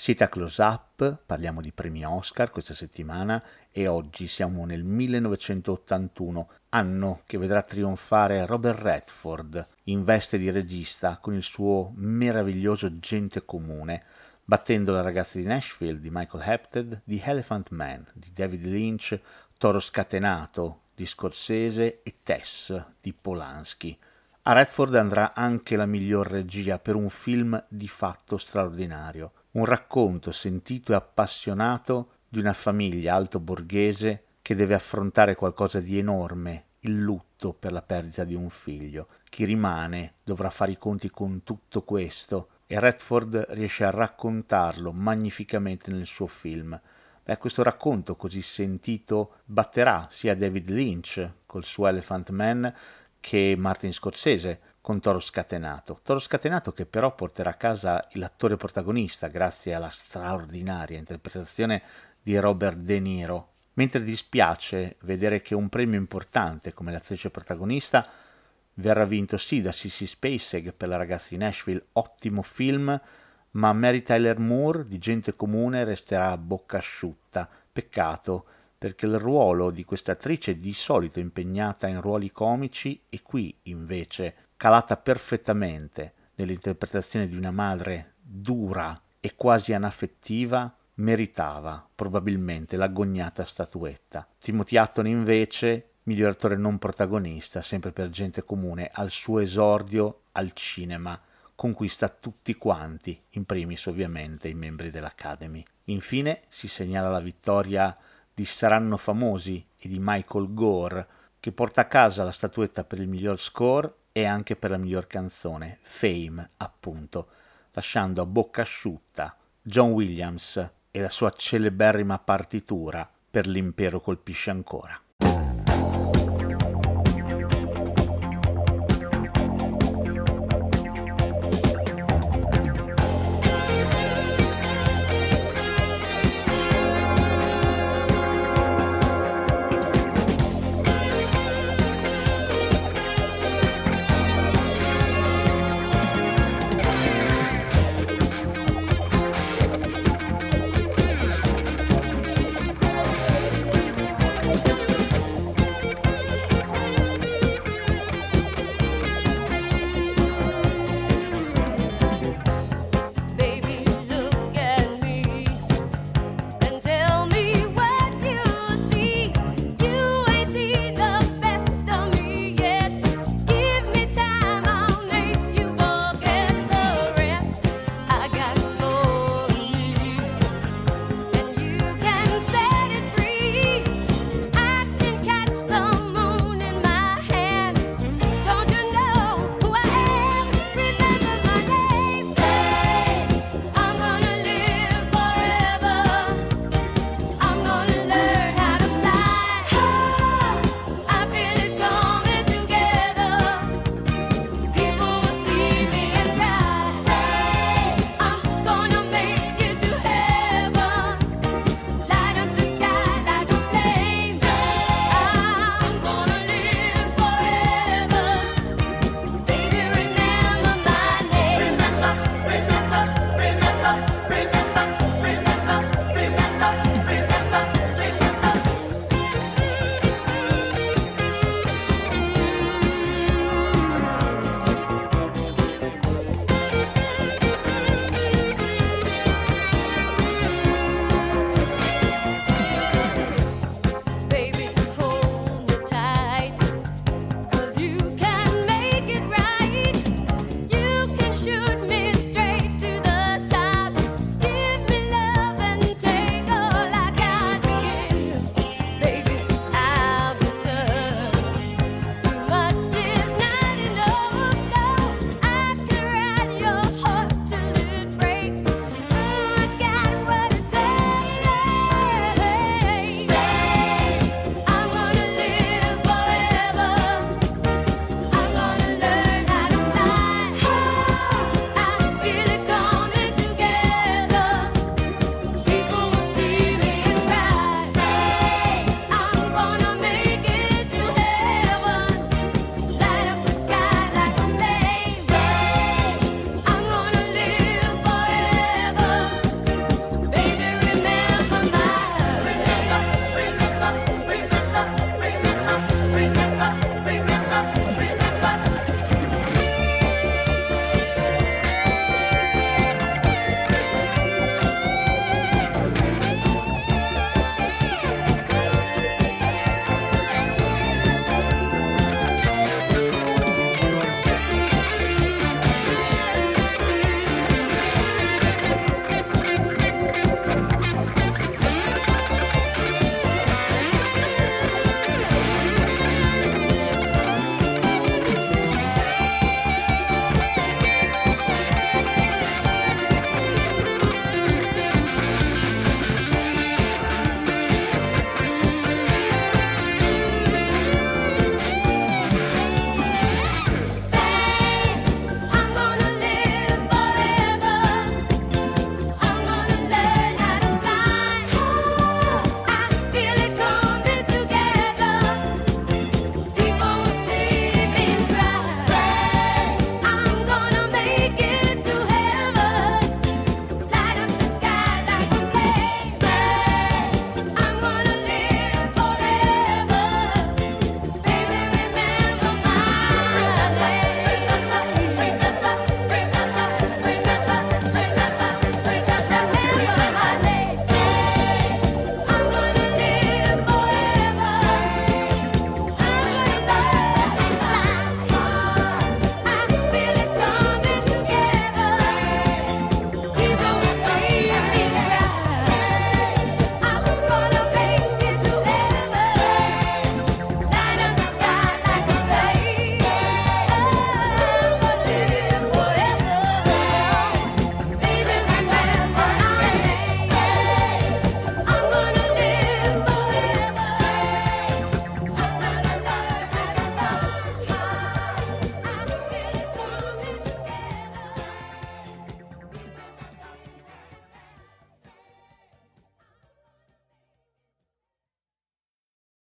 Siete a Close Up, parliamo di premi Oscar questa settimana e oggi siamo nel 1981, anno che vedrà trionfare Robert Redford in veste di regista con il suo meraviglioso Gente Comune, battendo la ragazza di Nashville di Michael Hapted, di Elephant Man di David Lynch, Toro Scatenato di Scorsese e Tess di Polanski. A Redford andrà anche la miglior regia per un film di fatto straordinario un racconto sentito e appassionato di una famiglia alto borghese che deve affrontare qualcosa di enorme, il lutto per la perdita di un figlio. Chi rimane dovrà fare i conti con tutto questo e Redford riesce a raccontarlo magnificamente nel suo film. Beh, questo racconto così sentito batterà sia David Lynch col suo Elephant Man che Martin Scorsese con Toro Scatenato. Toro Scatenato che però porterà a casa l'attore protagonista grazie alla straordinaria interpretazione di Robert De Niro. Mentre dispiace vedere che un premio importante come l'attrice protagonista verrà vinto sì da Sissy Spacek per la ragazza di Nashville, ottimo film, ma Mary Tyler Moore di Gente Comune resterà a bocca asciutta. Peccato, perché il ruolo di questa attrice di solito impegnata in ruoli comici e qui invece calata perfettamente nell'interpretazione di una madre dura e quasi anaffettiva, meritava probabilmente l'agognata statuetta. Timothy Hutton invece, miglior attore non protagonista, sempre per gente comune, al suo esordio al cinema, conquista tutti quanti, in primis ovviamente i membri dell'Academy. Infine si segnala la vittoria di Saranno Famosi e di Michael Gore, che porta a casa la statuetta per il miglior score e anche per la miglior canzone, Fame appunto, lasciando a bocca asciutta John Williams e la sua celeberrima partitura per l'impero colpisce ancora.